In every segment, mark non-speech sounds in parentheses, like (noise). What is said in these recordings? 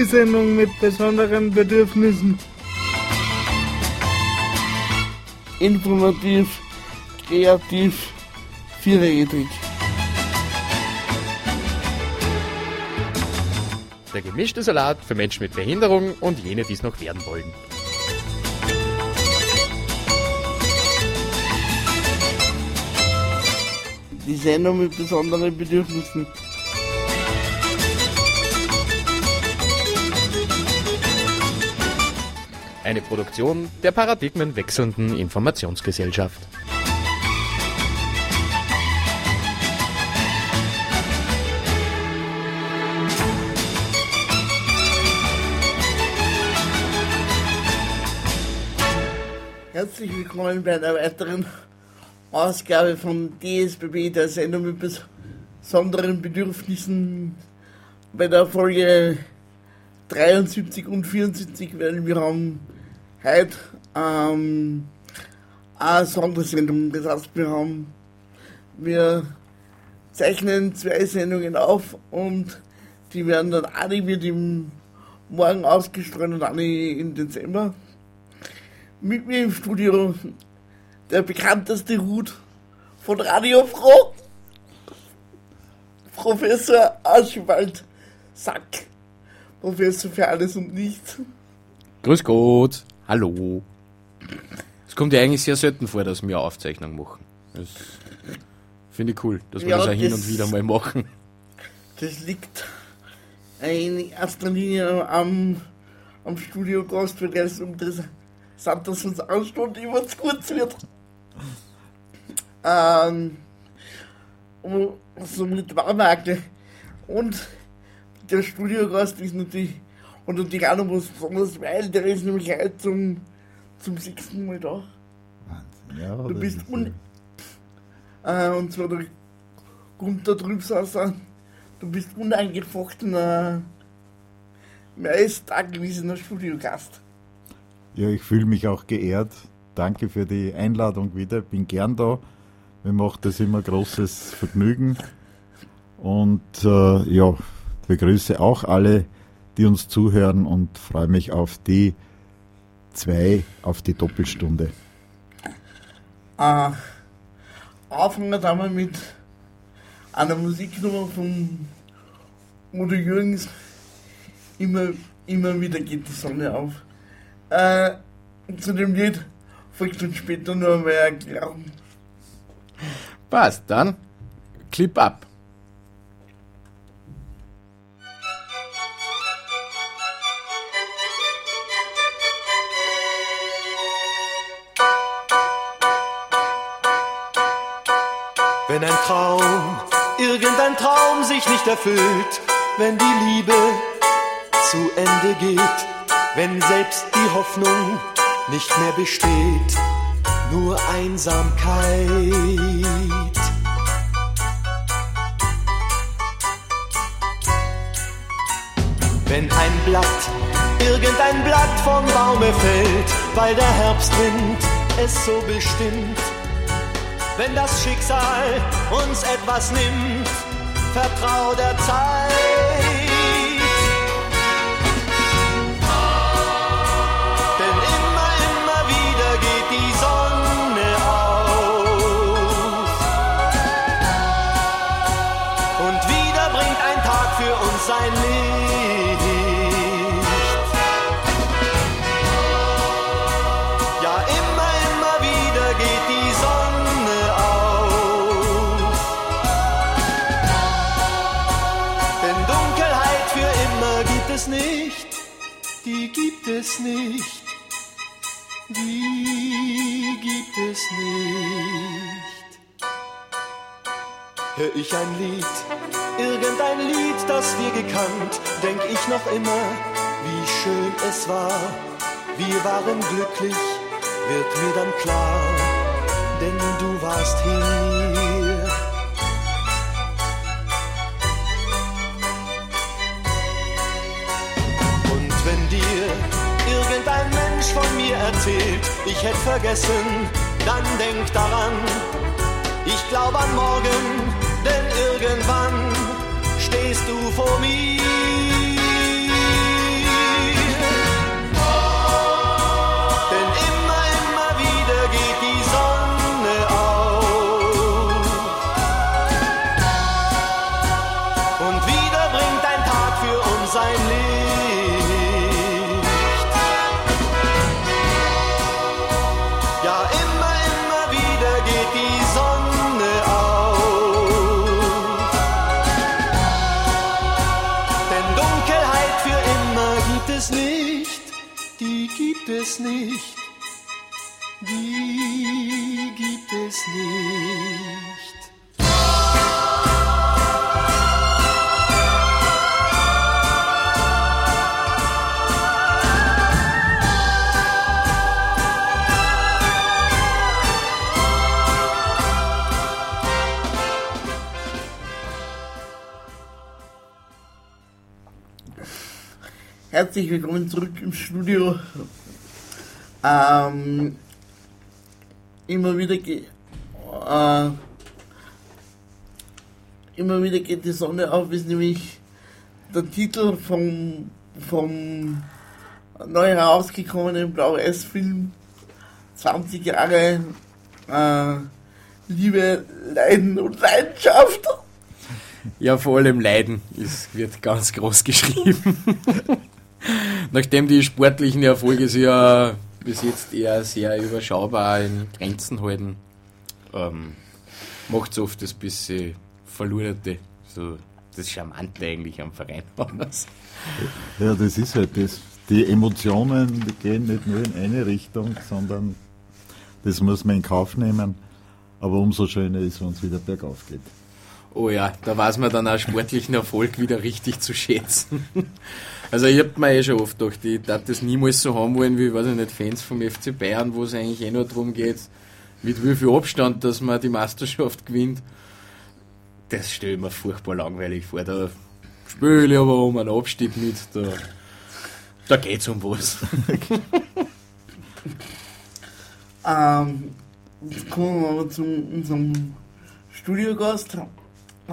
Die Sendung mit besonderen Bedürfnissen. Informativ, kreativ, vierrädrig. Der gemischte Salat für Menschen mit Behinderung und jene, die es noch werden wollen. Die Sendung mit besonderen Bedürfnissen. Eine Produktion der paradigmenwechselnden Informationsgesellschaft. Herzlich willkommen bei einer weiteren Ausgabe von DSBB, der Sendung mit besonderen Bedürfnissen. Bei der Folge 73 und 74, weil wir haben heute ähm, eine Sondersendung. Das heißt, wir haben, wir zeichnen zwei Sendungen auf und die werden dann, eine wird im Morgen ausgestrahlt und eine im Dezember. Mit mir im Studio der bekannteste Hut von Radio Froh, Professor Archibald Sack, Professor für alles und nichts. Grüß Gott. Hallo. Es kommt ja eigentlich sehr selten vor, dass wir Aufzeichnung machen. Das finde ich cool, dass wir Ja, das auch hin das- und wieder mal machen. Das liegt in erster Linie am, am Studiogast, weil der ist interessant, dass uns anschaut, wie es kurz wird. Ähm, und so mit Warmarke. Und der Studiogast ist natürlich, und natürlich auch noch was Besonderes, weil der ist nämlich heute zum, zum sechsten Mal da. Wahnsinn, ja. Du bist ist, un äh, und zwar der Gunther Trübsasser. Du bist uneingefochtener, meist dagewiesener Studiogast. Ja, ich fühle mich auch geehrt. Danke für die Einladung wieder. Bin gern da. Mir macht das immer großes Vergnügen. Und äh, ja, begrüße auch alle, die uns zuhören und freue mich auf die zwei, auf die Doppelstunde. Äh, anfangen wir mal mit einer Musiknummer von Udo Jürgens. Immer, immer wieder geht die Sonne auf. Äh, zu dem Lied folgt uns später nur mehr Erklärung. Passt, dann Clip ab. Traum, irgendein Traum sich nicht erfüllt, wenn die Liebe zu Ende geht, wenn selbst die Hoffnung nicht mehr besteht, nur Einsamkeit. Wenn ein Blatt, irgendein Blatt vom Baume fällt, weil der Herbstwind es so bestimmt, wenn das Schicksal uns etwas nimmt, vertrau der Zeit. Nicht, die gibt es nicht. Hör ich ein Lied, irgendein Lied, das wir gekannt, denk ich noch immer, wie schön es war. Wir waren glücklich, wird mir dann klar, denn du warst hier. Erzählt, ich hätte vergessen, dann denk daran, ich glaube an morgen, denn irgendwann stehst du vor mir. Es nicht. Die gibt es nicht. Herzlich willkommen zurück im Studio. Ähm, immer wieder äh, immer wieder geht die Sonne auf, ist nämlich der Titel vom, vom neu herausgekommenen Blau-S-Film 20 Jahre äh, Liebe, Leiden und Leidenschaft. Ja, vor allem Leiden ist, wird ganz groß geschrieben. (laughs) Nachdem die sportlichen Erfolge sich ja bis jetzt eher sehr überschaubar in Grenzen halten, ähm, macht es oft das bisschen verluderte, so das Charmante eigentlich am Verein (laughs) aus. Ja, das ist halt das. Die Emotionen die gehen nicht nur in eine Richtung, sondern das muss man in Kauf nehmen. Aber umso schöner ist, wenn es wieder bergauf geht. Oh ja, da weiß man dann auch sportlichen Erfolg wieder richtig zu schätzen. (laughs) Also ich hab mir eh schon oft gedacht, ich darf das niemals so haben wollen wie, weiß ich nicht, Fans vom FC Bayern, wo es eigentlich eh nur darum geht, mit wie viel Abstand, dass man die Meisterschaft gewinnt. Das stelle ich mir furchtbar langweilig vor. Da spiele ich aber um einen Abstieg mit, da, da geht's um was. (laughs) Ähm, jetzt kommen wir aber zu unserem Studiogast. Äh,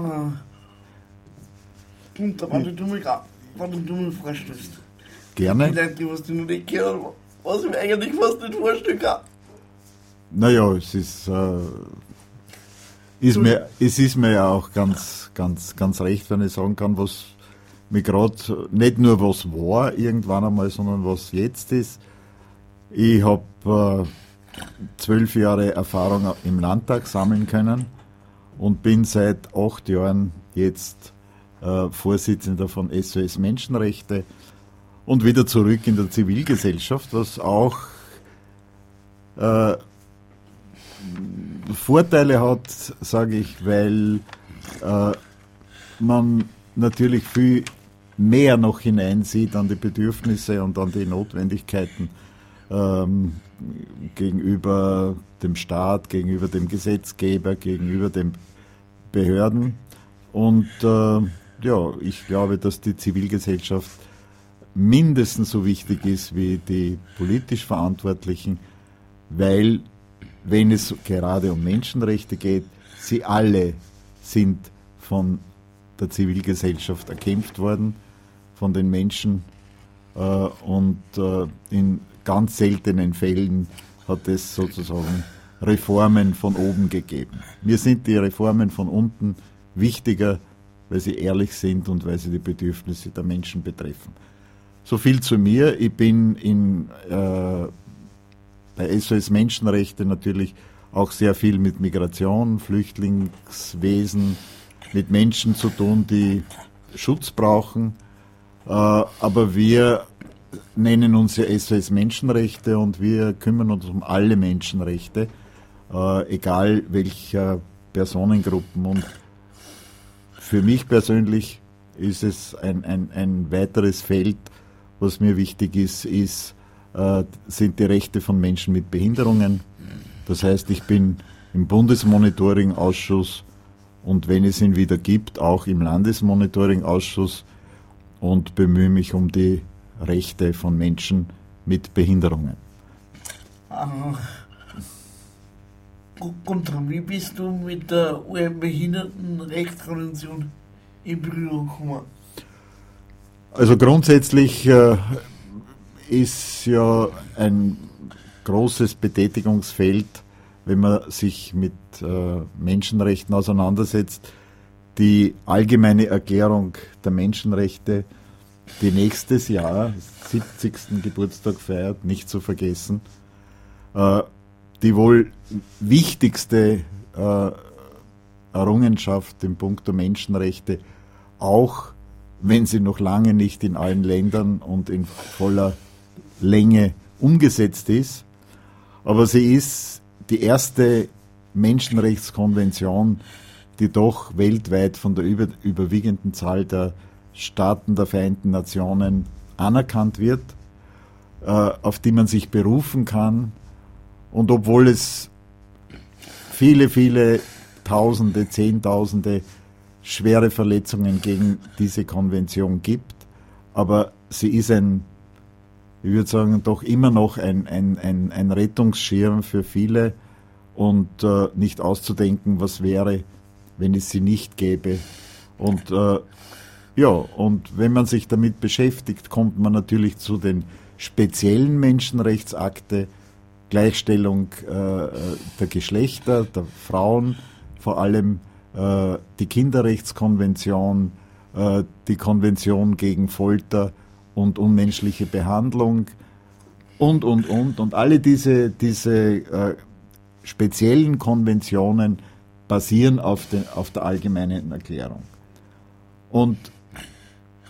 und da warte du mich grad, warte du mich vorstellst. Die Gerne. Leute, die was du noch nicht kennen, was ich mir eigentlich fast nicht vorstellen kann. Naja, es ist, äh, ist mir, es ist mir ja auch ganz, ganz, ganz recht, wenn ich sagen kann, was mir gerade, nicht nur was war irgendwann einmal, sondern was jetzt ist. Ich habe äh, zwölf Jahre Erfahrung im Landtag sammeln können und bin seit acht Jahren jetzt äh, Vorsitzender von SOS Menschenrechte und wieder zurück in der Zivilgesellschaft, was auch äh, Vorteile hat, sage ich, weil äh, man natürlich viel mehr noch hineinsieht an die Bedürfnisse und an die Notwendigkeiten ähm, gegenüber dem Staat, gegenüber dem Gesetzgeber, gegenüber den Behörden. Und äh, ja, ich glaube, dass die Zivilgesellschaft mindestens so wichtig ist wie die politisch Verantwortlichen, weil wenn es gerade um Menschenrechte geht, sie alle sind von der Zivilgesellschaft erkämpft worden, von den Menschen äh, und äh, in ganz seltenen Fällen hat es sozusagen Reformen von oben gegeben. Mir sind die Reformen von unten wichtiger, weil sie ehrlich sind und weil sie die Bedürfnisse der Menschen betreffen. So viel zu mir. Ich bin in, äh, bei SOS Menschenrechte natürlich auch sehr viel mit Migration, Flüchtlingswesen, mit Menschen zu tun, die Schutz brauchen. Äh, aber wir nennen uns ja SOS Menschenrechte und wir kümmern uns um alle Menschenrechte, äh, egal welcher Personengruppen. Und für mich persönlich ist es ein, ein, ein weiteres Feld, was mir wichtig ist, ist, äh, sind die Rechte von Menschen mit Behinderungen. Das heißt, ich bin im Bundesmonitoring-Ausschuss und wenn es ihn wieder gibt, auch im Landesmonitoring-Ausschuss und bemühe mich um die Rechte von Menschen mit Behinderungen. Guntram, wie bist du mit der UN-Behindertenrechtskonvention in Berührung gekommen? Also grundsätzlich äh, ist ja ein großes Betätigungsfeld, wenn man sich mit äh, Menschenrechten auseinandersetzt, die allgemeine Erklärung der Menschenrechte, die nächstes Jahr 70. Geburtstag feiert, nicht zu vergessen. Äh, die wohl wichtigste äh, Errungenschaft im Punkt der Menschenrechte, auch wenn sie noch lange nicht in allen Ländern und in voller Länge umgesetzt ist. Aber sie ist die erste Menschenrechtskonvention, die doch weltweit von der über, überwiegenden Zahl der Staaten der Vereinten Nationen anerkannt wird, äh, auf die man sich berufen kann. Und obwohl es viele, viele Tausende, Zehntausende schwere Verletzungen gegen diese Konvention gibt, aber sie ist ein, ich würde sagen, doch immer noch ein, ein, ein, ein Rettungsschirm für viele und äh, nicht auszudenken, was wäre, wenn es sie nicht gäbe. Und äh, ja, und wenn man sich damit beschäftigt, kommt man natürlich zu den speziellen Menschenrechtsakte, Gleichstellung äh, der Geschlechter, der Frauen, vor allem äh, die Kinderrechtskonvention, äh, die Konvention gegen Folter und unmenschliche Behandlung und, und, und. Und alle diese, diese äh, speziellen Konventionen basieren auf, den, auf der allgemeinen Erklärung. Und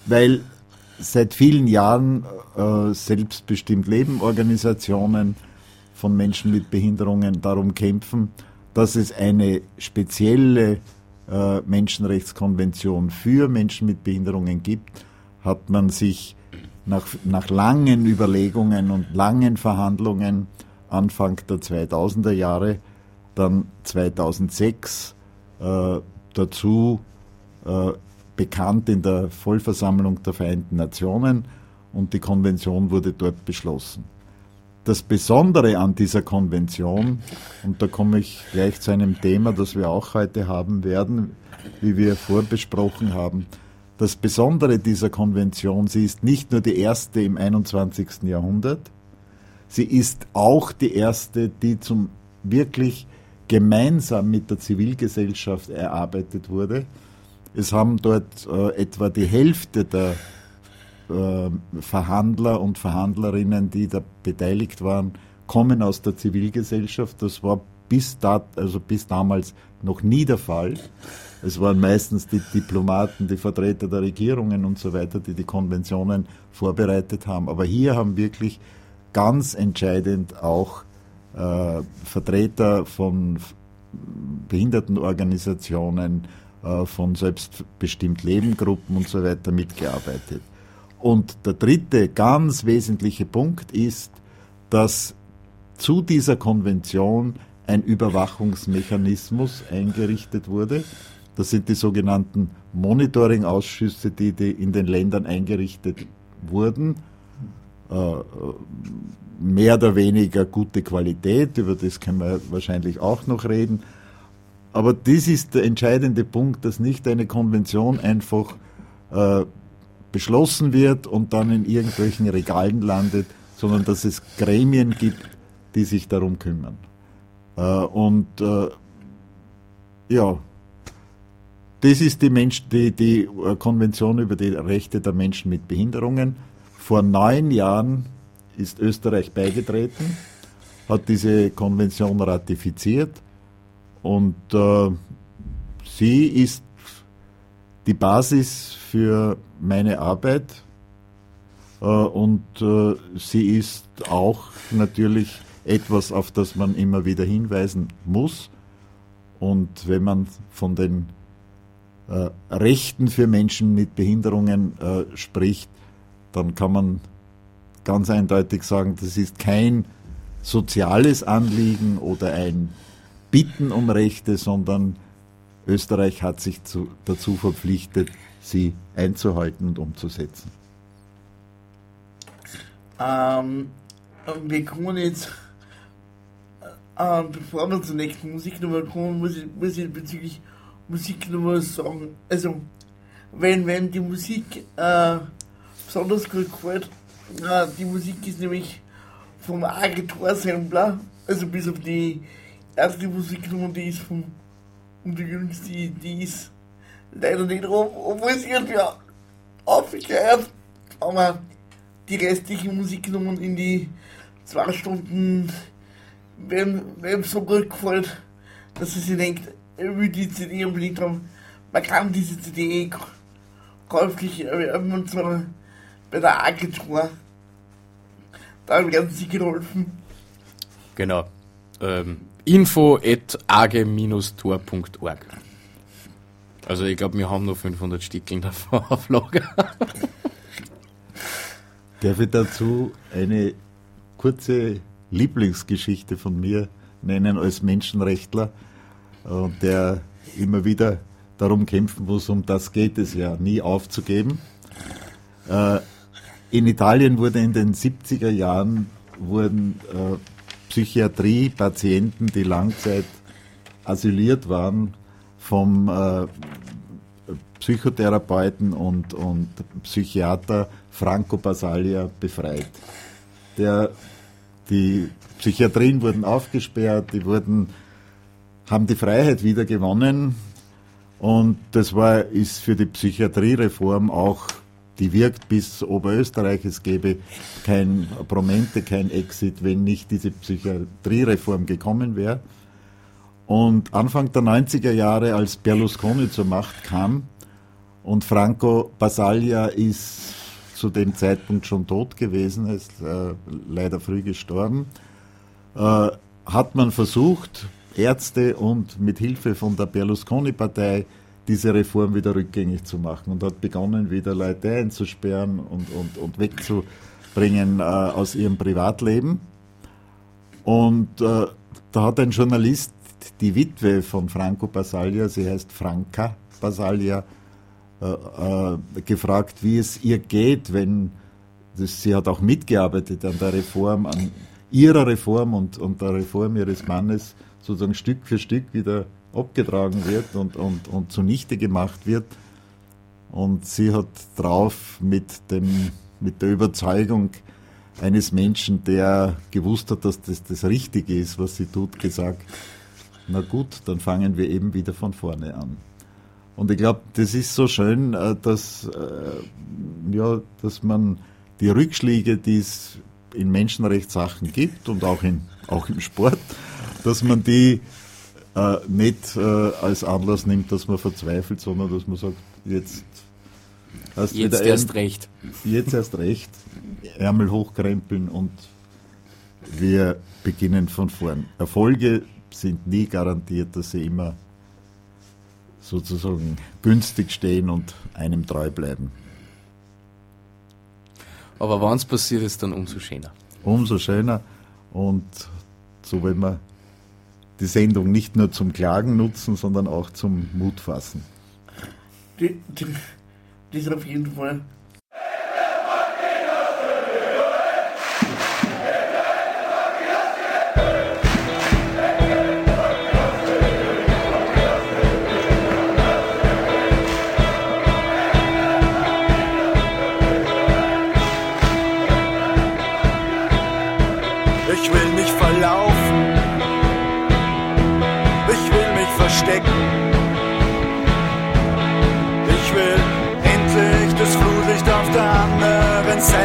weil seit vielen Jahren äh, selbstbestimmt Leben Organisationen von Menschen mit Behinderungen darum kämpfen, dass es eine spezielle äh, Menschenrechtskonvention für Menschen mit Behinderungen gibt, hat man sich nach, nach langen Überlegungen und langen Verhandlungen Anfang der 2000er Jahre, dann 2006 äh, dazu äh, bekannt in der Vollversammlung der Vereinten Nationen und die Konvention wurde dort beschlossen. Das Besondere an dieser Konvention, und da komme ich gleich zu einem Thema, das wir auch heute haben werden, wie wir vorbesprochen haben, das Besondere dieser Konvention, sie ist nicht nur die erste im 21. Jahrhundert, sie ist auch die erste, die zum wirklich gemeinsam mit der Zivilgesellschaft erarbeitet wurde. Es haben dort äh, etwa die Hälfte der Verhandler und Verhandlerinnen, die da beteiligt waren, kommen aus der Zivilgesellschaft. Das war bis, da, also bis damals noch nie der Fall. Es waren meistens die Diplomaten, die Vertreter der Regierungen und so weiter, die die Konventionen vorbereitet haben. Aber hier haben wirklich ganz entscheidend auch äh, Vertreter von Behindertenorganisationen, äh, von selbstbestimmt Lebengruppen und so weiter mitgearbeitet. Und der dritte ganz wesentliche Punkt ist, dass zu dieser Konvention ein Überwachungsmechanismus eingerichtet wurde. Das sind die sogenannten Monitoring-Ausschüsse, die, in den Ländern eingerichtet wurden. Äh, mehr oder weniger gute Qualität, über das können wir wahrscheinlich auch noch reden. Aber das ist der entscheidende Punkt, dass nicht eine Konvention einfach äh, beschlossen wird und dann in irgendwelchen Regalen landet, sondern dass es Gremien gibt, die sich darum kümmern. Äh, und äh, ja, das ist die, Mensch, die, die äh, Konvention über die Rechte der Menschen mit Behinderungen. Vor neun Jahren ist Österreich beigetreten, hat diese Konvention ratifiziert und äh, sie ist die Basis für meine Arbeit äh, und äh, sie ist auch natürlich etwas, auf das man immer wieder hinweisen muss. Und wenn man von den äh, Rechten für Menschen mit Behinderungen spricht, dann kann man ganz eindeutig sagen, das ist kein soziales Anliegen oder ein Bitten um Rechte, sondern Österreich hat sich zu, dazu verpflichtet, sie einzuhalten und umzusetzen. Ähm, wir kommen jetzt, äh, bevor wir zur nächsten Musiknummer kommen, muss ich, muss ich bezüglich Musiknummer sagen, also, wenn, wenn die Musik äh, besonders gut gefällt, äh, die Musik ist nämlich vom Agentur-Sampler, also bis auf die erste Musiknummer, die ist vom, die jüngste, die, die ist leider nicht drauf, obwohl sie irgendwie aufgehört, aber die restlichen Musiknummern in die zwei Stunden werden, werden so gut gefällt, dass sie sich denkt, er will die CD unbedingt haben. Man kann diese CD käuflich erwerben und zwar bei der Agentur. Dann werden Sie geholfen. Genau. Ähm, info at age-tor.org. Also ich glaube, wir haben noch 500 Stickeln davon (laughs) auf Lager. Darf ich dazu eine kurze Lieblingsgeschichte von mir nennen als Menschenrechtler, der immer wieder darum kämpfen muss, um das geht es ja, nie aufzugeben. Äh, in Italien wurde in den 70er Jahren wurden äh, Psychiatrie-Patienten, die Langzeit asyliert waren, vom äh, Psychotherapeuten und, und Psychiater Franco Basaglia befreit. Der, die Psychiatrien wurden aufgesperrt, die wurden, haben die Freiheit wieder gewonnen und das war, ist für die Psychiatriereform auch, die wirkt bis Oberösterreich, es gäbe kein Promente, kein Exit, wenn nicht diese Psychiatriereform gekommen wäre. Und Anfang der 90er Jahre, als Berlusconi zur Macht kam und Franco Basaglia ist zu dem Zeitpunkt schon tot gewesen, ist äh, leider früh gestorben, äh, hat man versucht, Ärzte und mit Hilfe von der Berlusconi-Partei diese Reform wieder rückgängig zu machen und hat begonnen, wieder Leute einzusperren und, und, und wegzubringen äh, aus ihrem Privatleben. Und äh, da hat ein Journalist die Witwe von Franco Basaglia, sie heißt Franca Basaglia, äh, äh, gefragt, wie es ihr geht, wenn das, sie hat auch mitgearbeitet an der Reform, an ihrer Reform und, und der Reform ihres Mannes sozusagen Stück für Stück wieder abgetragen wird und, und, und zunichte gemacht wird. Und sie hat drauf mit, dem, mit der Überzeugung eines Menschen, der gewusst hat, dass das das Richtige ist, was sie tut, gesagt, na gut, dann fangen wir eben wieder von vorne an. Und ich glaube, das ist so schön, äh, dass, äh, ja, dass man die Rückschläge, die es in Menschenrechtssachen gibt und auch, in, auch im Sport, dass man die äh, nicht äh, als Anlass nimmt, dass man verzweifelt, sondern dass man sagt, jetzt hast jetzt erst recht. Jetzt erst recht, Ärmel hochkrempeln und wir beginnen von vorn. Erfolge sind nie garantiert, dass sie immer sozusagen günstig stehen und einem treu bleiben. Aber wenn es passiert, ist dann umso schöner. Umso schöner und so wenn wir die Sendung nicht nur zum Klagen nutzen, sondern auch zum Mutfassen. Die, die, das ist auf jeden Fall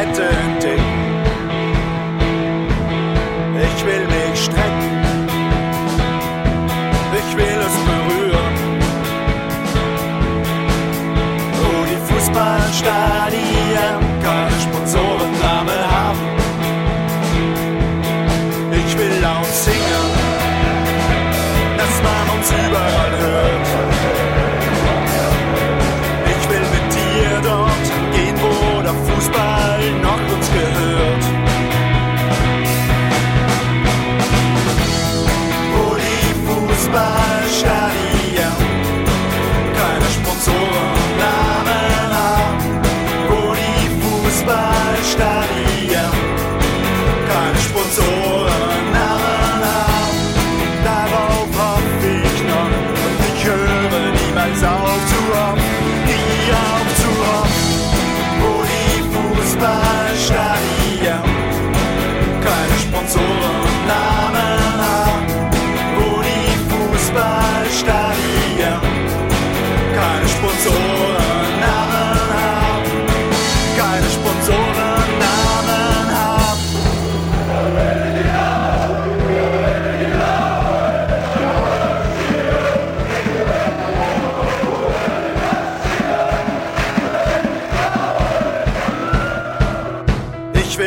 I turned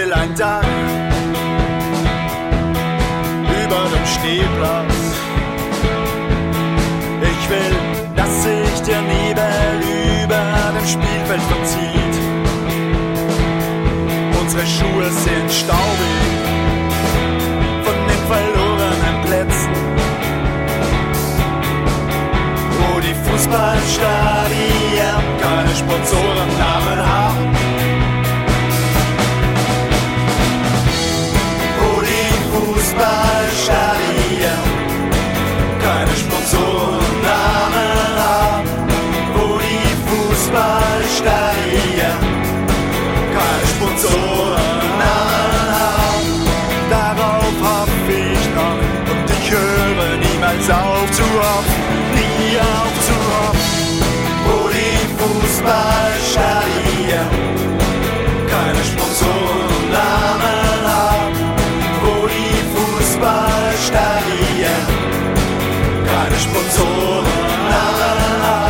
will ein Dach über dem Stehplatz. Ich will, dass sich der Nebel über dem Spielfeld verzieht. Unsere Schuhe sind staubig von den verlorenen Plätzen, wo die Fußballstadien keine Sponsorennamen haben. Fußballstadien keine Sponsorennamen haben. Wo die Fußballstadien keine Sponsorennamen haben.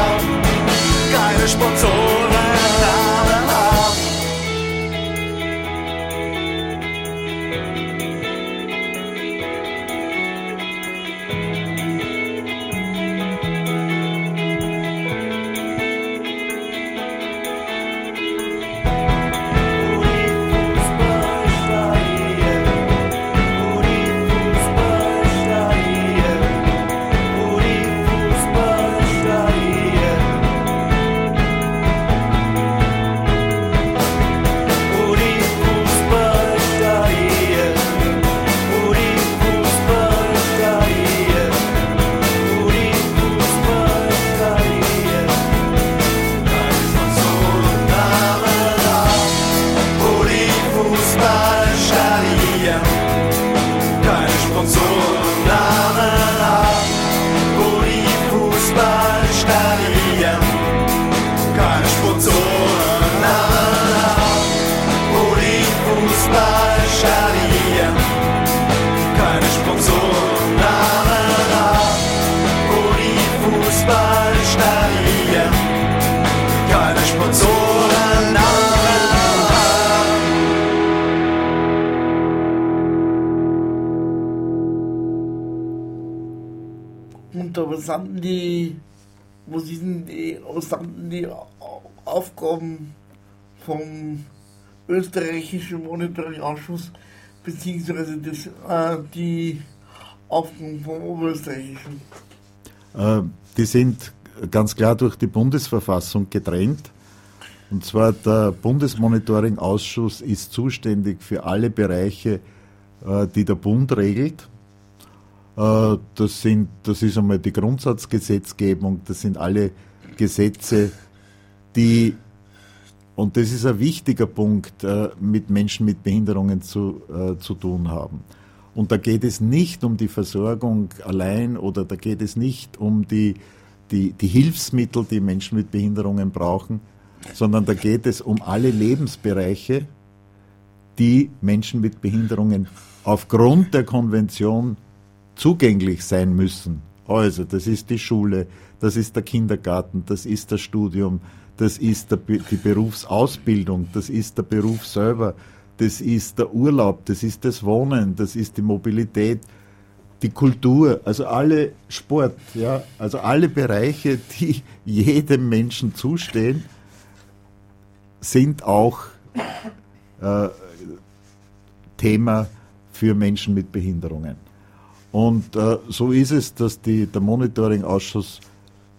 Vom österreichischen Monitoring-Ausschuss, beziehungsweise das, äh, die Aufgaben vom oberösterreichischen. Äh, Die sind ganz klar durch die Bundesverfassung getrennt. Und zwar der Bundesmonitoring-Ausschuss ist zuständig für alle Bereiche, äh, die der Bund regelt. Äh, Das, sind, das ist einmal die Grundsatzgesetzgebung, das sind alle Gesetze, die, und das ist ein wichtiger Punkt, äh, mit Menschen mit Behinderungen zu, äh, zu tun haben. Und da geht es nicht um die Versorgung allein oder da geht es nicht um die, die, die Hilfsmittel, die Menschen mit Behinderungen brauchen, sondern da geht es um alle Lebensbereiche, die Menschen mit Behinderungen aufgrund der Konvention zugänglich sein müssen. Also, das ist die Schule, das ist der Kindergarten, das ist das Studium, das ist der, die Berufsausbildung, das ist der Beruf selber, das ist der Urlaub, das ist das Wohnen, das ist die Mobilität, die Kultur, also alle Sport, ja, also alle Bereiche, die (laughs) jedem Menschen zustehen, sind auch äh, Thema für Menschen mit Behinderungen. Und äh, so ist es, dass die, der Monitoring-Ausschuss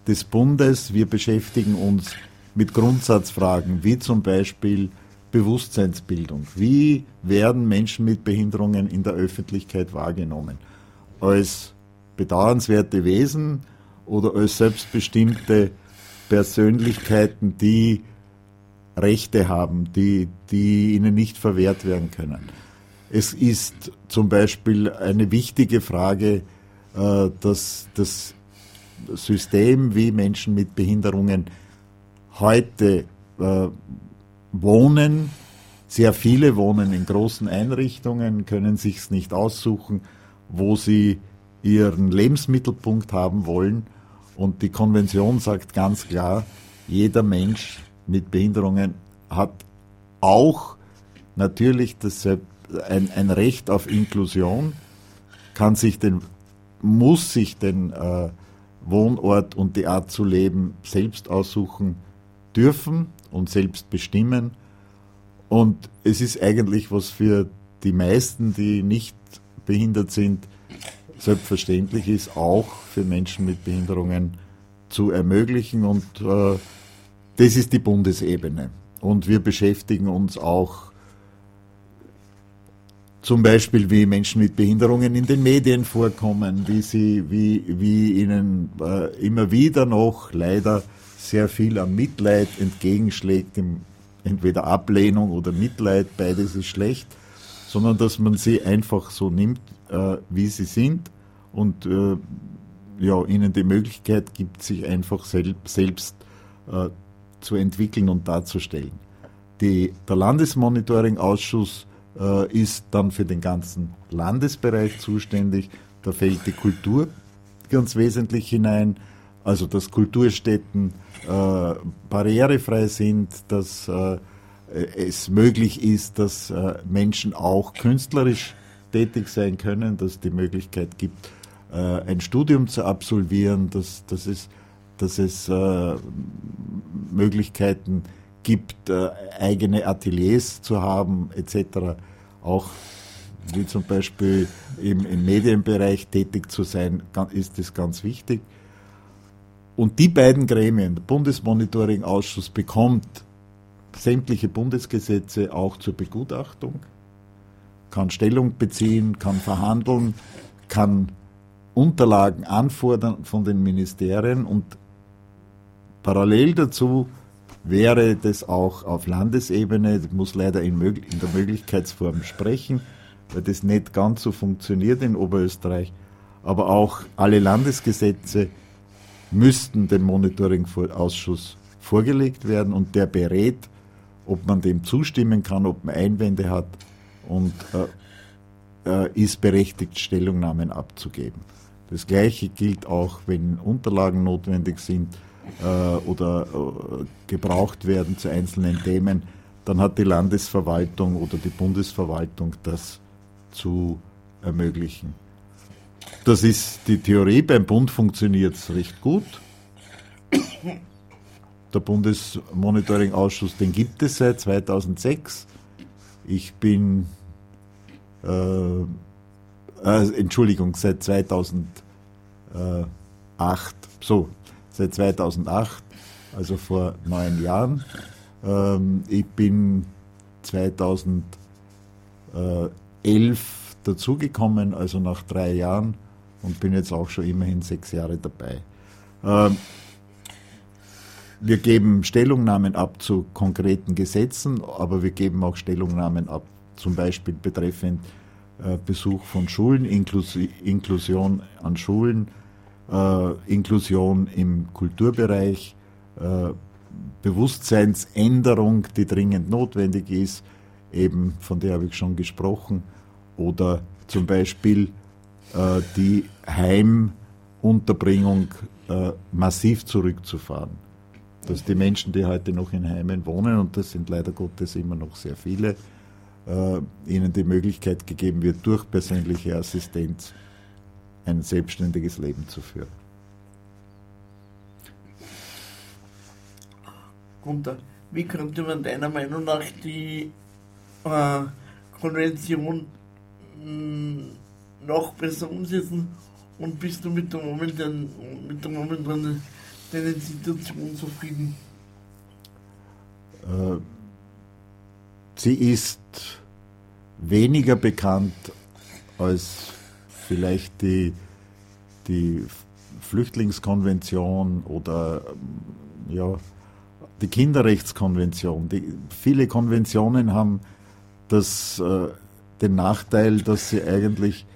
des Bundes, wir beschäftigen uns mit Grundsatzfragen, wie zum Beispiel Bewusstseinsbildung. Wie werden Menschen mit Behinderungen in der Öffentlichkeit wahrgenommen? Als bedauernswerte Wesen oder als selbstbestimmte Persönlichkeiten, die Rechte haben, die, die ihnen nicht verwehrt werden können. Es ist zum Beispiel eine wichtige Frage, äh, dass das System, wie Menschen mit Behinderungen heute äh, wohnen, sehr viele wohnen in großen Einrichtungen, können sich nicht aussuchen, wo sie ihren Lebensmittelpunkt haben wollen. Und die Konvention sagt ganz klar, jeder Mensch mit Behinderungen hat auch natürlich das, ein, ein Recht auf Inklusion, kann sich den muss sich den äh, Wohnort und die Art zu leben selbst aussuchen dürfen und selbst bestimmen. Und es ist eigentlich was für die meisten, die nicht behindert sind, selbstverständlich ist, auch für Menschen mit Behinderungen zu ermöglichen. Und äh, das ist die Bundesebene. Und wir beschäftigen uns auch zum Beispiel, wie Menschen mit Behinderungen in den Medien vorkommen, wie sie, wie, wie ihnen äh, immer wieder noch leider sehr viel am Mitleid entgegenschlägt, im, entweder Ablehnung oder Mitleid, beides ist schlecht, sondern dass man sie einfach so nimmt, äh, wie sie sind und äh, ja, ihnen die Möglichkeit gibt, sich einfach sel selbst äh, zu entwickeln und darzustellen. Die, der Landesmonitoring-Ausschuss äh, ist dann für den ganzen Landesbereich zuständig. Da fällt die Kultur ganz wesentlich hinein, also dass Kulturstätten äh, barrierefrei sind, dass äh, es möglich ist, dass äh, Menschen auch künstlerisch tätig sein können, dass es die Möglichkeit gibt, äh, ein Studium zu absolvieren, dass, dass es, dass es äh, Möglichkeiten gibt, äh, eigene Ateliers zu haben, etc. Auch wie zum Beispiel im, im Medienbereich tätig zu sein, ist das ganz wichtig. Und die beiden Gremien, der Bundesmonitoring-Ausschuss bekommt sämtliche Bundesgesetze auch zur Begutachtung, kann Stellung beziehen, kann verhandeln, kann Unterlagen anfordern von den Ministerien und parallel dazu wäre das auch auf Landesebene, das muss leider in, in, der Möglichkeitsform sprechen, weil das nicht ganz so funktioniert in Oberösterreich, aber auch alle Landesgesetze müssten dem Monitoring-Ausschuss vorgelegt werden und der berät, ob man dem zustimmen kann, ob man Einwände hat und äh, äh, ist berechtigt, Stellungnahmen abzugeben. Das Gleiche gilt auch, wenn Unterlagen notwendig sind oder äh, gebraucht werden zu einzelnen Themen, dann hat die Landesverwaltung oder die Bundesverwaltung das zu ermöglichen. Das ist die Theorie. Beim Bund funktioniert es recht gut. Der Bundesmonitoring-Ausschuss, den gibt es seit 2006. Ich bin äh, äh, Entschuldigung, seit 2008, so, seit 2008, also vor neun Jahren. Ähm, ich bin 2011 dazugekommen, also nach drei Jahren und bin jetzt auch schon immerhin sechs Jahre dabei. Ähm, wir geben Stellungnahmen ab zu konkreten Gesetzen, aber wir geben auch Stellungnahmen ab, zum Beispiel betreffend äh, Besuch von Schulen, Inklusion an Schulen, äh, Inklusion im Kulturbereich, äh, Bewusstseinsänderung, die dringend notwendig ist, eben von der habe ich schon gesprochen, oder zum Beispiel die Heimunterbringung massiv zurückzufahren. Dass die Menschen, die heute noch in Heimen wohnen, und das sind leider Gottes immer noch sehr viele, äh, ihnen die Möglichkeit gegeben wird, durch persönliche Assistenz ein selbstständiges Leben zu führen. Gunther, wie könnte man deiner Meinung nach die äh, Konvention mh, mm, noch besser umsetzen und bist du mit der momentanen, mit der momentanen Situation zufrieden? Äh, sie ist weniger bekannt als vielleicht die, die Flüchtlingskonvention oder ja, die Kinderrechtskonvention. Die, viele Konventionen haben das, äh, den Nachteil, dass sie eigentlich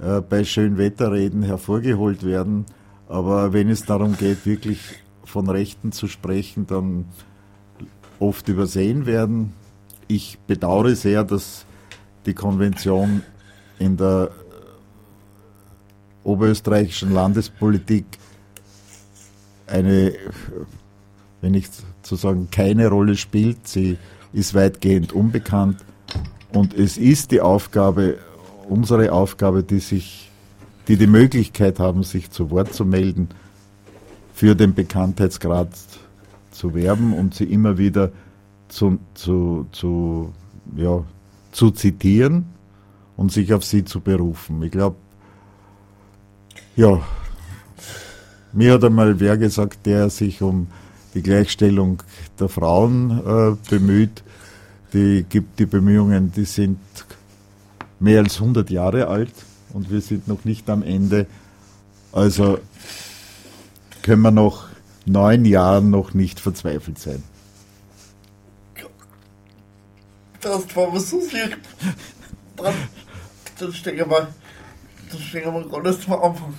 äh, bei Schönwetterreden hervorgeholt werden. Aber wenn es darum geht, wirklich von Rechten zu sprechen, dann oft übersehen werden. Ich bedauere sehr, dass die Konvention in der oberösterreichischen Landespolitik eine, wenn nicht zu sagen, keine Rolle spielt. Sie ist weitgehend unbekannt. Und es ist die Aufgabe, unsere Aufgabe, die sich die die Möglichkeit haben, sich zu Wort zu melden, für den Bekanntheitsgrad zu werben und sie immer wieder zu, zu, zu, ja, zu zitieren und sich auf sie zu berufen. Ich glaube, ja, mir hat einmal wer gesagt, der sich um die Gleichstellung der Frauen äh, bemüht, die gibt die Bemühungen, die sind mehr als 100 Jahre alt und wir sind noch nicht am Ende. Also können wir nach neun Jahren noch nicht verzweifelt sein. Das war was so. Dann, dann stecken wir, dann stecken wir gerade erst am Anfang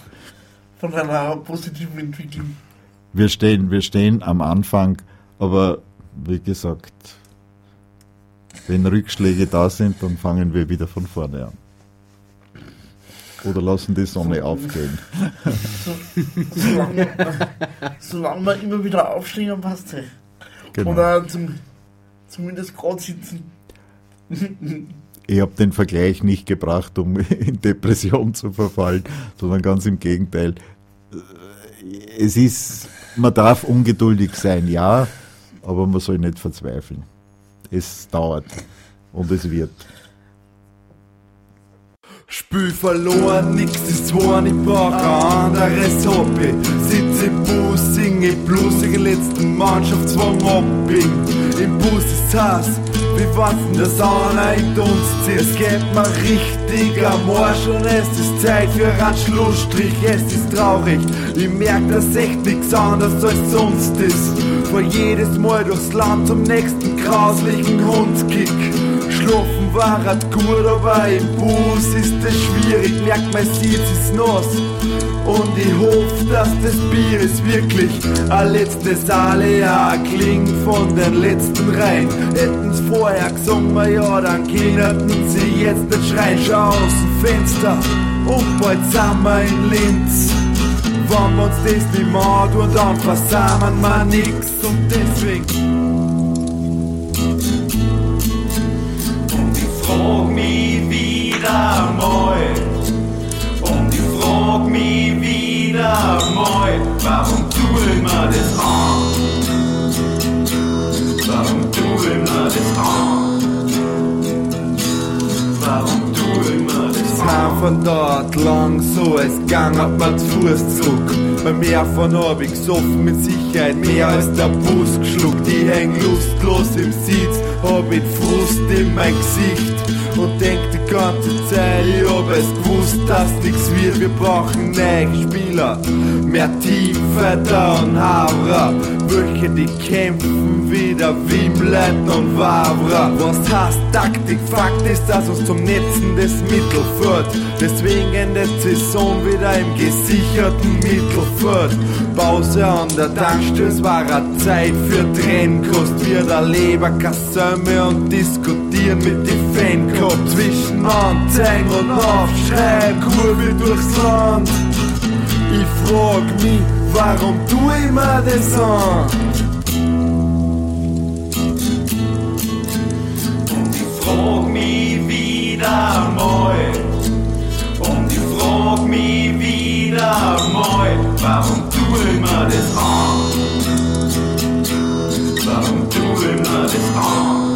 von einer positiven Entwicklung. Wir stehen, wir stehen am Anfang, aber wie gesagt, wenn Rückschläge da sind, dann fangen wir wieder von vorne an. Oder lassen die Sonne aufgehen. So, solange, solange wir immer wieder aufstehen, dann passt es. Genau. Oder zum, zumindest gerade sitzen. Ich habe den Vergleich nicht gebracht, um (laughs) in Depression zu verfallen, sondern ganz im Gegenteil. Es ist, man darf ungeduldig sein, ja, aber man soll nicht verzweifeln. Es dauert und es wird. Spiel verloren, nix ist wahr, ich brauch ein anderes Hobby. Sitz im Bus, singe Blues, den letzten Mannschaftswagen abbiegen. Im Bus ist Hass, wie warten das einer in uns. Es geht mir richtig am Arsch und es ist Zeit für einen Schlussstrich. Es ist traurig, ich merk, dass echt nix anders als sonst ist. Vor jedes Mal durchs Land zum nächsten grauslichen Hundskick. Schlafen war halt gut, aber im Bus ist es schwierig. Merkt mein Sitz ist nass. Und ich hoffe, dass das Bier ist wirklich ein letztes Alea klingt von den letzten Reihen. Hätten's vorher gesungen, ja, dann kinderten sie jetzt nicht schreien. Schau aus dem Fenster und bald sind wir in Linz. Wenn wir uns das nicht mehr tun, dann versammeln wir nix. Und deswegen Und ich frag mich wieder mal. Frag mich wieder mal, warum tu ich mir das an? Warum tu ich mir das an? Warum tu ich mir das an? Von dort lang so, es gang hat man zu Fuß zurück. Beim Meer von hab ich gesoffen, mit Sicherheit mehr als der Bus geschluckt. Ich häng lustlos im Sitz, hab ich Frust in mein Gesicht und denk die ganze Zeit, ich hab es gewusst, dass nix wird. Wir brauchen neue Spieler, mehr da und Havra, welche die kämpfen wieder wie Blett und Wavra. Was heißt Taktik? Fakt ist, dass uns zum Netzen des Mittelfeld. Deswegen endet Saison wieder im gesicherten Mittelfeld. Pause an der Tankstelle, es war eine Zeit für Trennkost. Wir da Leber, Kassöme und diskutieren mit die Fancop. Zwischen Anzeigen und Aufschrei, Kurve durchs Land. Ich frag mich, warum tu ich mir das an? Und ich frag mich wieder mal. Und ich frag mich wieder mal, warum tu ich mir das an? Warum tu ich mir das an?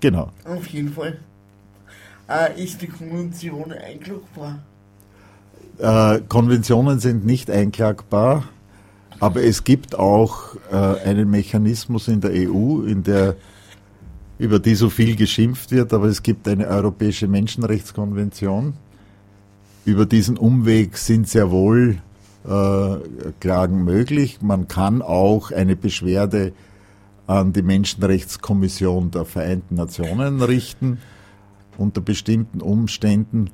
Genau. Auf jeden Fall. Äh, ist die Konvention einklagbar? Äh, Konventionen sind nicht einklagbar, aber es gibt auch äh, einen Mechanismus in der EU, in der über die so viel geschimpft wird, aber es gibt eine Europäische Menschenrechtskonvention. Über diesen Umweg sind sehr wohl äh, Klagen möglich. Man kann auch eine Beschwerde an die Menschenrechtskommission der Vereinten Nationen richten unter bestimmten Umständen,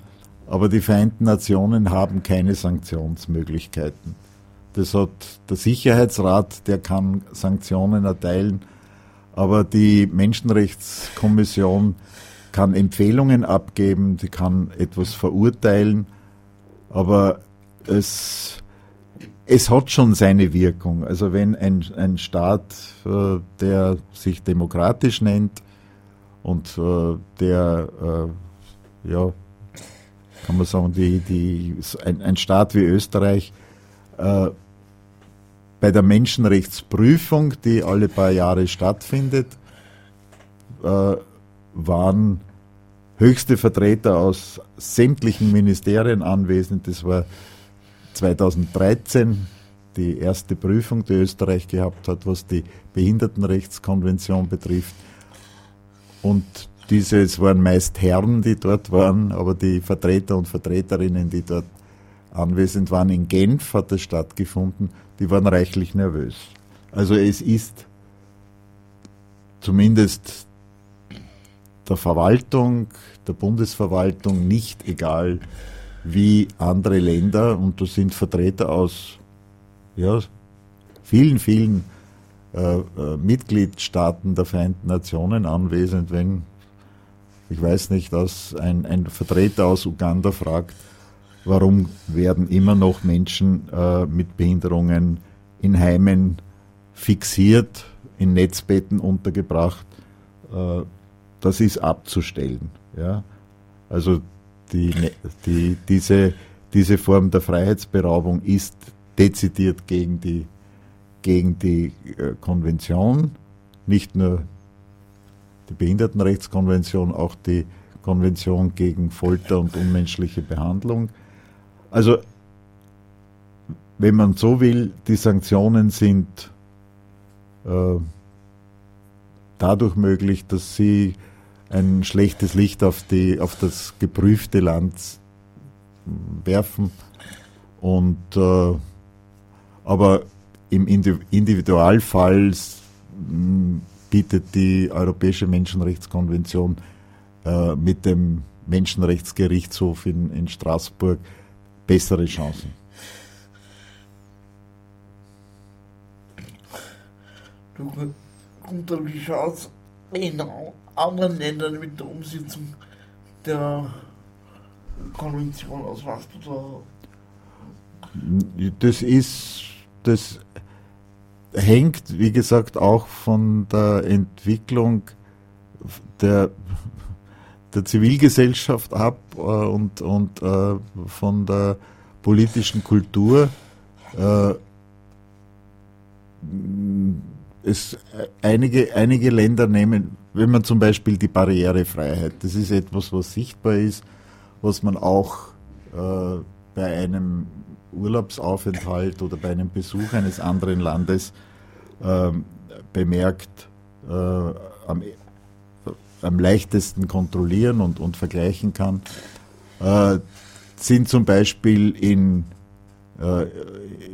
aber die Vereinten Nationen haben keine Sanktionsmöglichkeiten. Das hat der Sicherheitsrat, der kann Sanktionen erteilen, aber die Menschenrechtskommission kann Empfehlungen abgeben, sie kann etwas verurteilen, aber es, es hat schon seine Wirkung. Also wenn ein, ein Staat, äh, der sich demokratisch nennt und äh, der, äh, ja, kann man sagen, die, die, ein, ein Staat wie Österreich bei der Menschenrechtsprüfung, die alle paar Jahre stattfindet, waren höchste Vertreter aus sämtlichen Ministerien anwesend. Das war 2013 die erste Prüfung, die Österreich gehabt hat, was die Behindertenrechtskonvention betrifft. Und diese, es waren meist Herren, die dort waren, aber die Vertreter und Vertreterinnen, die dort anwesend waren in Genf, hat es stattgefunden, die waren reichlich nervös. Also es ist zumindest der Verwaltung, der Bundesverwaltung nicht egal, wie andere Länder, und da sind Vertreter aus ja, vielen, vielen äh, äh, Mitgliedstaaten der Vereinten Nationen anwesend, wenn, ich weiß nicht, dass ein, ein Vertreter aus Uganda fragt, warum werden immer noch Menschen äh, mit Behinderungen in Heimen fixiert, in Netzbetten untergebracht. Äh, das ist abzustellen. Ja? Also die, die, diese, diese Form der Freiheitsberaubung ist dezidiert gegen die, gegen die äh, Konvention, nicht nur die Behindertenrechtskonvention, auch die Konvention gegen Folter und unmenschliche Behandlung. Also, wenn man so will, die Sanktionen sind äh, dadurch möglich, dass sie ein schlechtes Licht auf, die, auf das geprüfte Land werfen. Und, äh, aber im Individualfall bietet die Europäische Menschenrechtskonvention äh, mit dem Menschenrechtsgerichtshof in, in Straßburg bessere Chancen. Du, kommt wie schaut in anderen Ländern mit der Umsetzung der Konvention aus? Was du da? Das ist, das hängt, wie gesagt, auch von der Entwicklung der der Zivilgesellschaft ab äh, und, und äh, von der politischen Kultur. Äh, es, einige, einige Länder nehmen, wenn man zum Beispiel die Barrierefreiheit, das ist etwas, was sichtbar ist, was man auch äh, bei einem Urlaubsaufenthalt oder bei einem Besuch eines anderen Landes ähm, bemerkt, äh, am am leichtesten kontrollieren und, und vergleichen kann, äh, sind zum Beispiel in äh,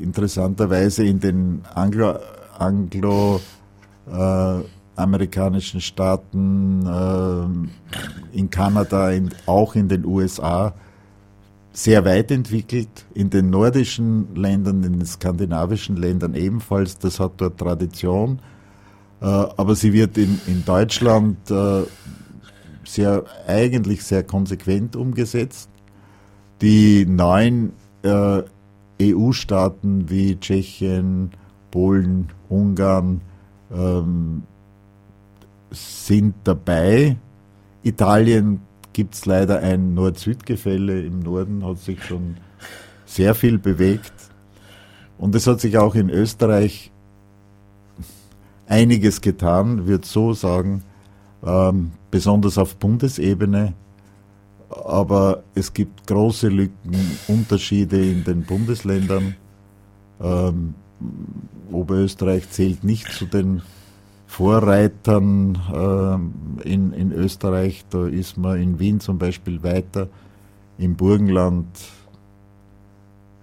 interessanterweise in den Anglo, Anglo äh, Staaten, äh, in Kanada, in, auch in den USA sehr weit entwickelt, in den nordischen Ländern, in den skandinavischen Ländern ebenfalls. Das hat dort Tradition. Äh, aber sie wird in, in Deutschland äh, sehr, eigentlich sehr konsequent umgesetzt. Die neuen äh, EU-Staaten wie Tschechien, Polen, Ungarn ähm, sind dabei. Italien gibt es leider ein Nord-Süd-Gefälle. Im Norden hat sich schon sehr viel bewegt. Und es hat sich auch in Österreich einiges getan, würde so sagen, ähm, besonders auf Bundesebene. Aber es gibt große Lücken, Unterschiede in den Bundesländern. Ähm, Oberösterreich zählt nicht zu den Vorreitern äh, in, in Österreich. Da ist man in Wien zum Beispiel weiter, im Burgenland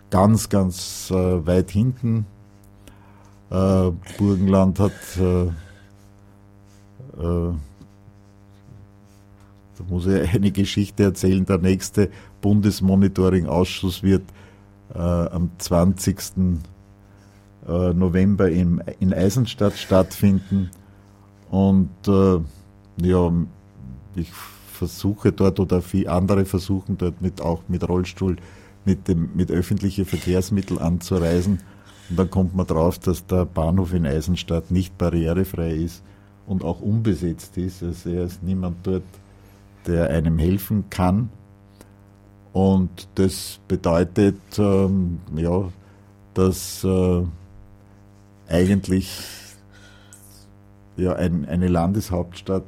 ganz, ganz äh, weit hinten. Äh, Burgenland hat, äh, äh, da muss ich (laughs) eine Geschichte erzählen, der nächste Bundesmonitoring-Ausschuss wird äh, am 20. Äh, November in, in Eisenstadt stattfinden. Und äh, ja, ich versuche dort oder viele andere versuchen dort mit auch mit Rollstuhl, mit dem mit öffentlichen Verkehrsmitteln anzureisen. Und dann kommt man drauf, dass der Bahnhof in Eisenstadt nicht barrierefrei ist und auch unbesetzt ist. Also er ist niemand dort, der einem helfen kann. Und das bedeutet, ähm, ja, dass äh, eigentlich ja, ein, eine Landeshauptstadt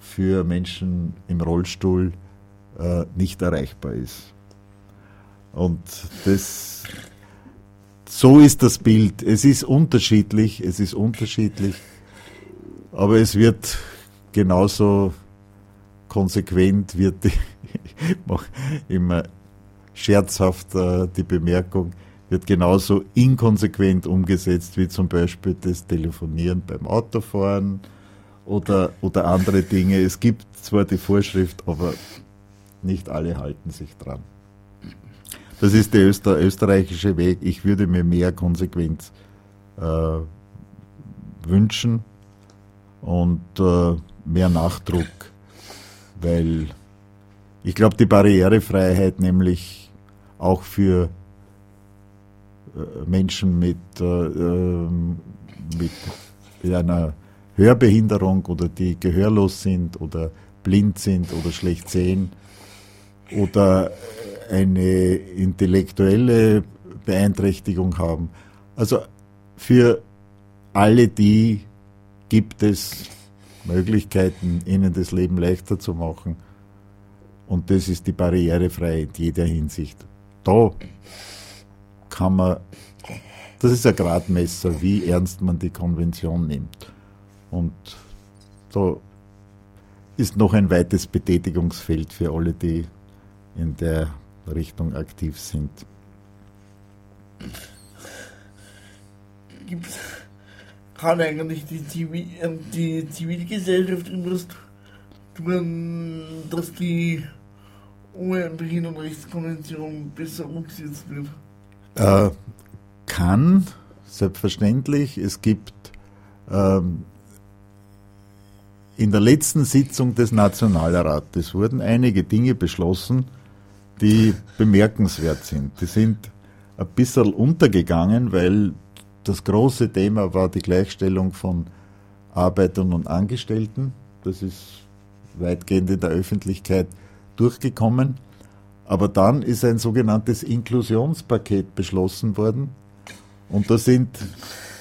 für Menschen im Rollstuhl äh, nicht erreichbar ist. Und das, so ist das Bild. Es ist unterschiedlich, es ist unterschiedlich, aber es wird genauso konsequent, wird die, ich mache immer scherzhaft äh, die Bemerkung, wird genauso inkonsequent umgesetzt wie zum Beispiel das Telefonieren beim Autofahren oder, oder andere Dinge. Es gibt zwar die Vorschrift, aber nicht alle halten sich dran. Das ist der Öster österreichische Weg. Ich würde mir mehr Konsequenz äh, wünschen und äh, mehr Nachdruck, weil ich glaube, die Barrierefreiheit nämlich auch für Menschen mit, äh, ähm, mit, mit einer Hörbehinderung oder die gehörlos sind oder blind sind oder schlecht sehen oder eine intellektuelle Beeinträchtigung haben. Also für alle die gibt es Möglichkeiten, ihnen das Leben leichter zu machen. Und das ist die Barrierefreiheit in jeder Hinsicht. Da kann man, das ist ein Gradmesser, wie ernst man die Konvention nimmt. Und da ist noch ein weites Betätigungsfeld für alle, die in der Richtung aktiv sind. Kann eigentlich die, Zivil, ähm, die Zivilgesellschaft irgendwas tun, dass die UN-Behindertenrechtskonvention besser umgesetzt wird? Äh, kann, selbstverständlich. Es gibt ähm, in der letzten Sitzung des Nationalrates wurden einige Dinge beschlossen, die bemerkenswert sind. Die sind ein bisschen untergegangen, weil das große Thema war die Gleichstellung von Arbeitern und Angestellten. Das ist weitgehend in der Öffentlichkeit durchgekommen. Aber dann ist ein sogenanntes Inklusionspaket beschlossen worden. Und da sind,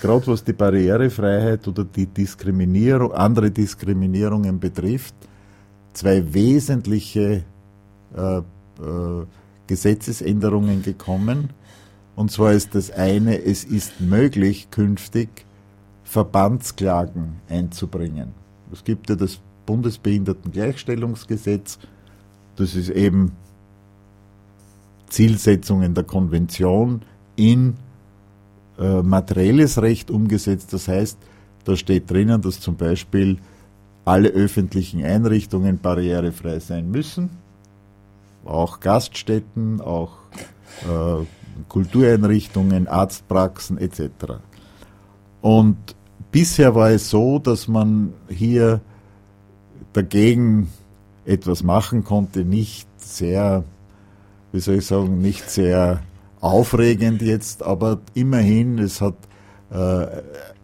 gerade was die Barrierefreiheit oder die Diskriminierung, andere Diskriminierungen betrifft, zwei wesentliche äh, äh, Gesetzesänderungen gekommen. Und zwar ist das eine, es ist möglich, künftig Verbandsklagen einzubringen. Es gibt ja das Bundesbehindertengleichstellungsgesetz, das ist eben Zielsetzungen der Konvention in äh, materielles Recht umgesetzt. Das heißt, da steht drinnen, dass zum Beispiel alle öffentlichen Einrichtungen barrierefrei sein müssen, auch Gaststätten, auch äh, Kultureinrichtungen, Arztpraxen etc. Und bisher war es so, dass man hier dagegen etwas machen konnte, nicht sehr wie soll ich sagen, nicht sehr aufregend jetzt, aber immerhin, es hat, äh,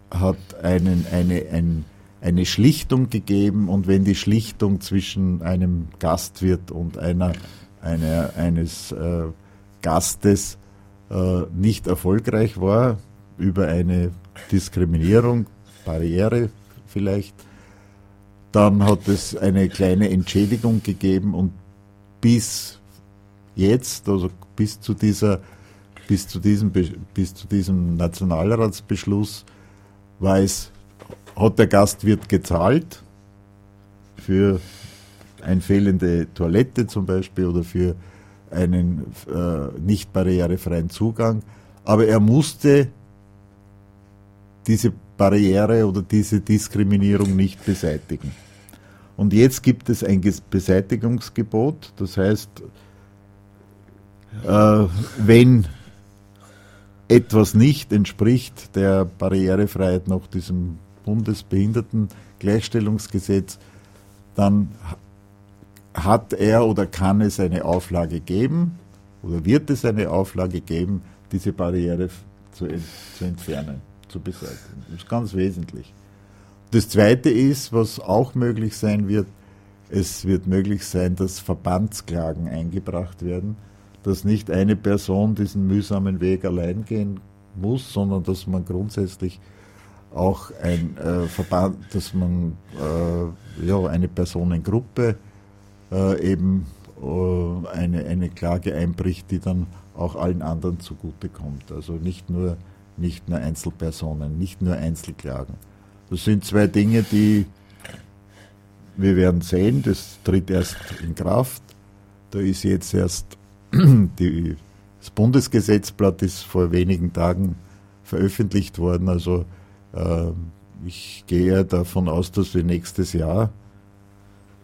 hat einen, eine, ein, eine Schlichtung gegeben und wenn die Schlichtung zwischen einem Gastwirt und einer, einer eines äh, Gastes äh, nicht erfolgreich war, über eine Diskriminierung Barriere vielleicht. Dann hat es eine kleine Entschädigung gegeben und bis jetzt, also bis zu dieser, bis zu diesem, bis zu diesem Nationalratsbeschluss, war hat der Gastwirt gezahlt für eine fehlende Toilette zum Beispiel oder für einen äh, nicht barrierefreien Zugang. Aber er musste diese Barriere oder diese Diskriminierung nicht beseitigen. Und jetzt gibt es ein Beseitigungsgebot, das heißt, äh, wenn etwas nicht entspricht der Barrierefreiheit nach diesem Bundesbehindertengleichstellungsgesetz, dann hat er oder kann es eine Auflage geben oder wird es eine Auflage geben, diese Barriere zu, zu entfernen, zu beseitigen. Das ist ganz wesentlich. Das Zweite ist, was auch möglich sein wird, es wird möglich sein, dass Verbandsklagen eingebracht werden, dass nicht eine Person diesen mühsamen Weg allein gehen muss, sondern dass man grundsätzlich auch ein äh, Verband, dass man äh, ja, eine Personengruppe äh, eben äh, eine, eine Klage einbricht, die dann auch allen anderen zugutekommt. Also nicht nur, nicht nur Einzelpersonen, nicht nur Einzelklagen. Das sind zwei Dinge, die wir werden sehen, das tritt erst in Kraft. Da ist jetzt erst (clears throat) die, das Bundesgesetzblatt ist vor wenigen Tagen veröffentlicht worden. Also äh, ich gehe davon aus, dass wir nächstes Jahr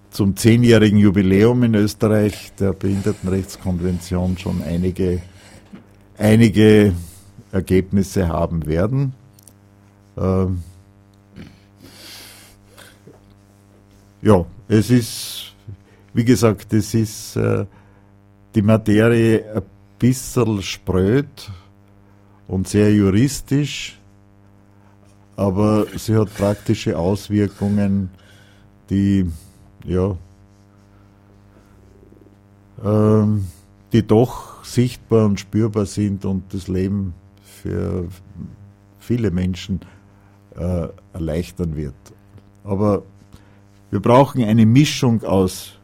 zum zehnjährigen Jubiläum in Österreich der Behindertenrechtskonvention schon einige, einige Ergebnisse haben werden. Ähm ja, es ist, wie gesagt, es ist äh, die Materie ein bisschen spröd und sehr juristisch, aber sie hat praktische Auswirkungen, die ja, ähm, die doch sichtbar und spürbar sind und das Leben für viele Menschen äh, erleichtern wird. Aber wir brauchen eine Mischung aus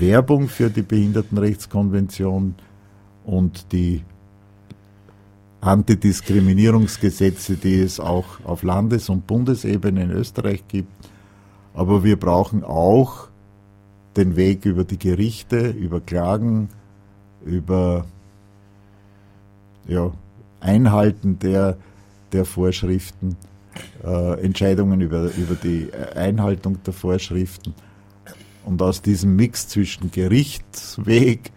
Werbung für die Behindertenrechtskonvention und die Antidiskriminierungsgesetze, die es auch auf Landes- und Bundesebene in Österreich gibt aber wir brauchen auch den Weg über die Gerichte, über Klagen, über ja, Einhalten der, der Vorschriften, äh, Entscheidungen über, über die Einhaltung der Vorschriften. Und aus diesem Mix zwischen Gerichtsweg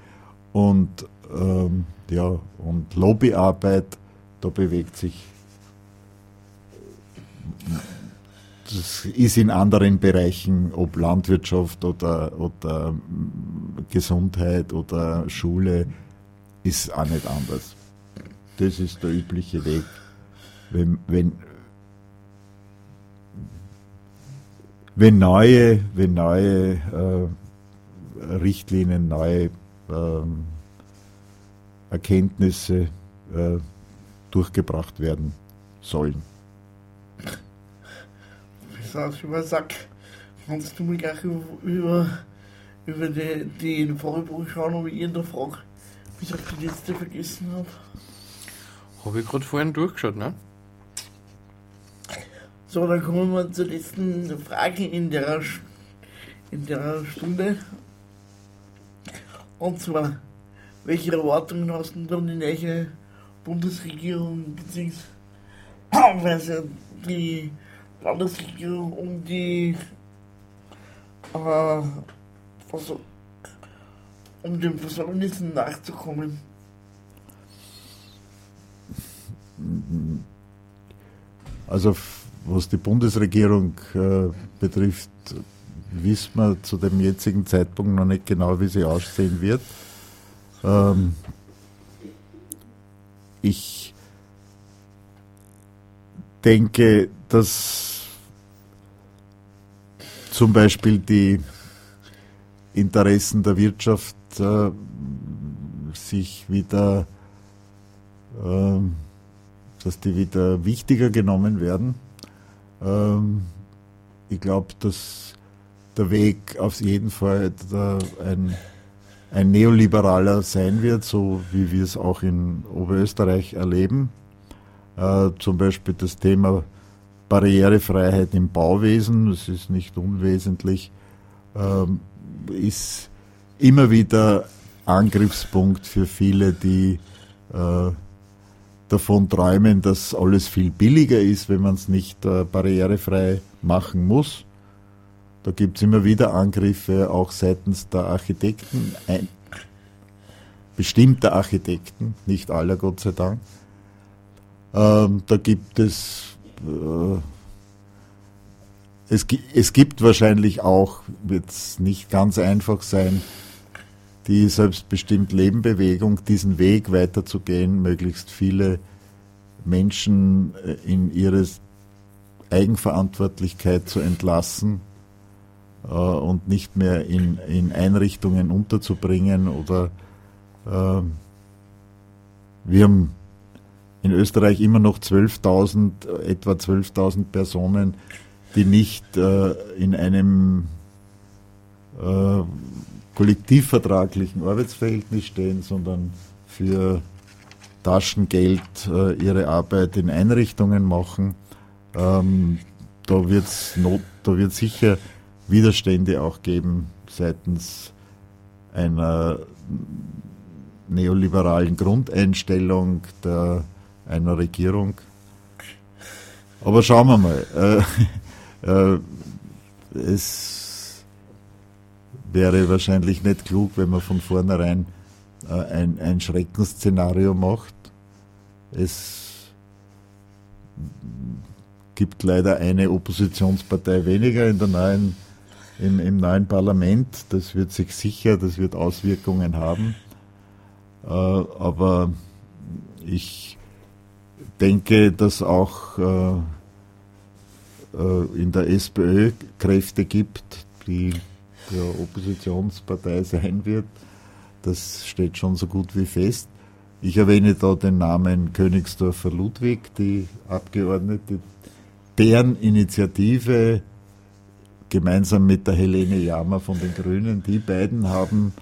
und, ähm, ja, und Lobbyarbeit, da bewegt sich das ist in anderen Bereichen, ob Landwirtschaft oder, oder mm, Gesundheit oder Schule, ist auch nicht anders. Das ist der übliche Weg. Wenn, wenn, wenn neue, wenn neue äh, Richtlinien, neue äh, Erkenntnisse äh, durchgebracht werden sollen sagst über Sack, kannst du mich gleich über, über, die, die Vorüberung schauen, ob ich in der Frage, bis ich die letzte vergessen habe. Habe ich gerade vorhin durchgeschaut, ne? So, dann kommen wir zur letzten Frage in der, in der Stunde. Und zwar, welche Erwartungen hast du an die neue Bundesregierung beziehungsweise die Landesregierung um die äh, um den Versäumnissen nachzukommen. Also was die Bundesregierung äh, betrifft, wissen wir zu dem jetzigen Zeitpunkt noch nicht genau, wie sie aussehen wird. Ähm, ich denke, dass zum Beispiel die Interessen der Wirtschaft äh, sich wieder äh, dass die wieder wichtiger genommen werden. Ähm, ich glaube, dass der Weg auf jeden Fall ein, ein neoliberaler sein wird, so wie wir es auch in Oberösterreich erleben. Äh, zum Beispiel das Thema Barrierefreiheit im Bauwesen, das ist nicht unwesentlich, ähm, ist immer wieder Angriffspunkt für viele, die äh, davon träumen, dass alles viel billiger ist, wenn man es nicht äh, barrierefrei machen muss. Da gibt es immer wieder Angriffe, auch seitens der Architekten, ein, bestimmter Architekten, nicht aller Gott sei Dank. Ähm, da gibt es, äh, es, es gibt wahrscheinlich auch, wird es nicht ganz einfach sein, die selbstbestimmt Lebenbewegung, diesen Weg weiterzugehen, möglichst viele Menschen äh, in ihre Eigenverantwortlichkeit zu entlassen äh, und nicht mehr in, in Einrichtungen unterzubringen oder äh, wir haben in Österreich immer noch 12.000, etwa 12.000 Personen, die nicht äh, in einem äh, kollektivvertraglichen Arbeitsverhältnis stehen, sondern für Taschengeld äh, ihre Arbeit in Einrichtungen machen. Ähm, da wird es da wird sicher Widerstände auch geben seitens einer neoliberalen Grundeinstellung der, einer Regierung. Aber schauen wir mal. Äh, (laughs) äh, es wäre wahrscheinlich nicht klug, wenn man von vornherein äh, ein, ein Schreckensszenario macht. Es gibt leider eine Oppositionspartei weniger in der neuen, im, im neuen Parlament. Das wird sich sicher, das wird Auswirkungen haben. Äh, aber ich denke, dass auch äh, äh in der SPÖ Kräfte gibt, die der Oppositionspartei sein wird. Das steht schon so gut wie fest. Ich erwähne da den Namen Königsdorfer Ludwig, die Abgeordnete, deren Initiative gemeinsam mit der Helene Jammer von den Grünen, die beiden haben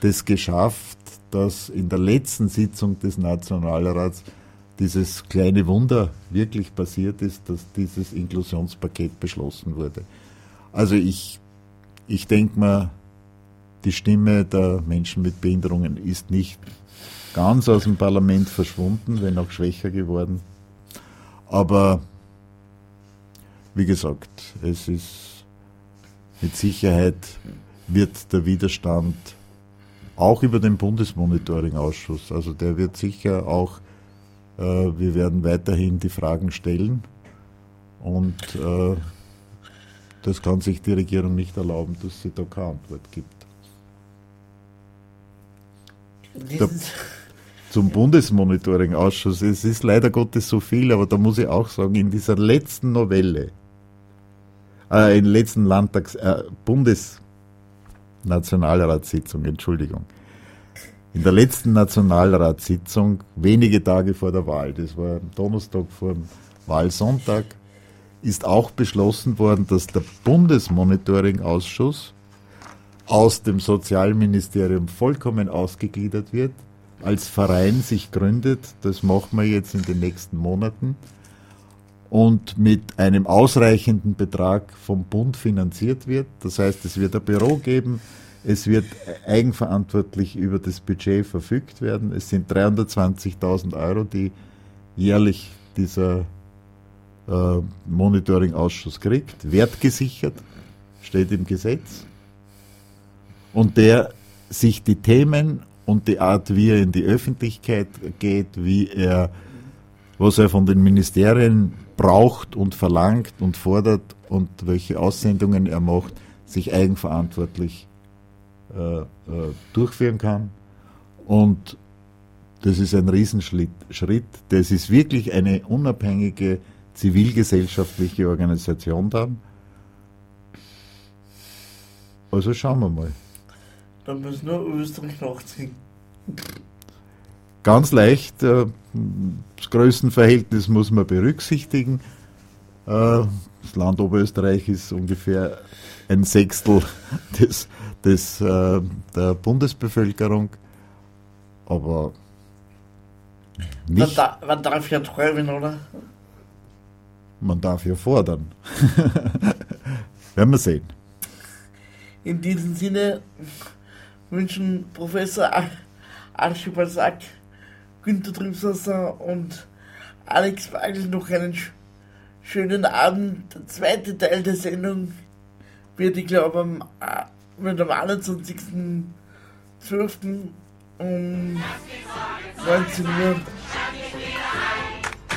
das geschafft, dass in der letzten Sitzung des Nationalrats dieses kleine Wunder wirklich passiert ist, dass dieses Inklusionspaket beschlossen wurde. Also ich ich denke mal, die Stimme der Menschen mit Behinderungen ist nicht ganz aus dem Parlament verschwunden, wenn auch schwächer geworden. Aber wie gesagt, es ist mit Sicherheit wird der Widerstand auch über den Bundesmonitoring-Ausschuss, also der wird sicher auch, äh, wir werden weiterhin die Fragen stellen und äh, das kann sich die Regierung nicht erlauben, dass sie da keine Antwort gibt. Der, zum Bundesmonitoring-Ausschuss, es ist leider Gottes so viel, aber da muss ich auch sagen, in dieser letzten Novelle, äh, in der letzten Landtags-, äh, Bundesnationalratssitzung, Entschuldigung, in der letzten Nationalratssitzung, wenige Tage vor der Wahl, das war am Donnerstag vor dem Wahlsonntag, ist auch beschlossen worden, dass der Bundesmonitoring-Ausschuss aus dem Sozialministerium vollkommen ausgegliedert wird, als Verein sich gründet. Das machen wir jetzt in den nächsten Monaten und mit einem ausreichenden Betrag vom Bund finanziert wird. Das heißt, es wird ein Büro geben, es wird eigenverantwortlich über das Budget verfügt werden. Es sind 320.000 Euro, die jährlich dieser äh, Monitoring-Ausschuss kriegt, wertgesichert, steht im Gesetz, und der sich die Themen und die Art, wie er in die Öffentlichkeit geht, wie er, was er von den Ministerien braucht und verlangt und fordert und welche Aussendungen er macht, sich eigenverantwortlich äh, äh, durchführen kann. Und das ist ein Riesenschritt. Das ist wirklich eine unabhängige zivilgesellschaftliche Organisation dann. Also schauen wir mal. Dann muss nur Österreich nachziehen. ganz leicht. Äh, das Größenverhältnis muss man berücksichtigen. Äh, das Land Oberösterreich ist ungefähr ein Sechstel (laughs) des, des, äh, der Bundesbevölkerung. Aber nicht. Man, da, man darf ja träumen, oder? Man darf ja fordern. (laughs) Werden wir sehen. In diesem Sinne wünschen Professor Archibald Sack, Günter Trümsasser und Alex Wagel noch einen schönen Abend. Der zweite Teil der Sendung wird, ich glaube, am, wird am 21.12. um 19 Uhr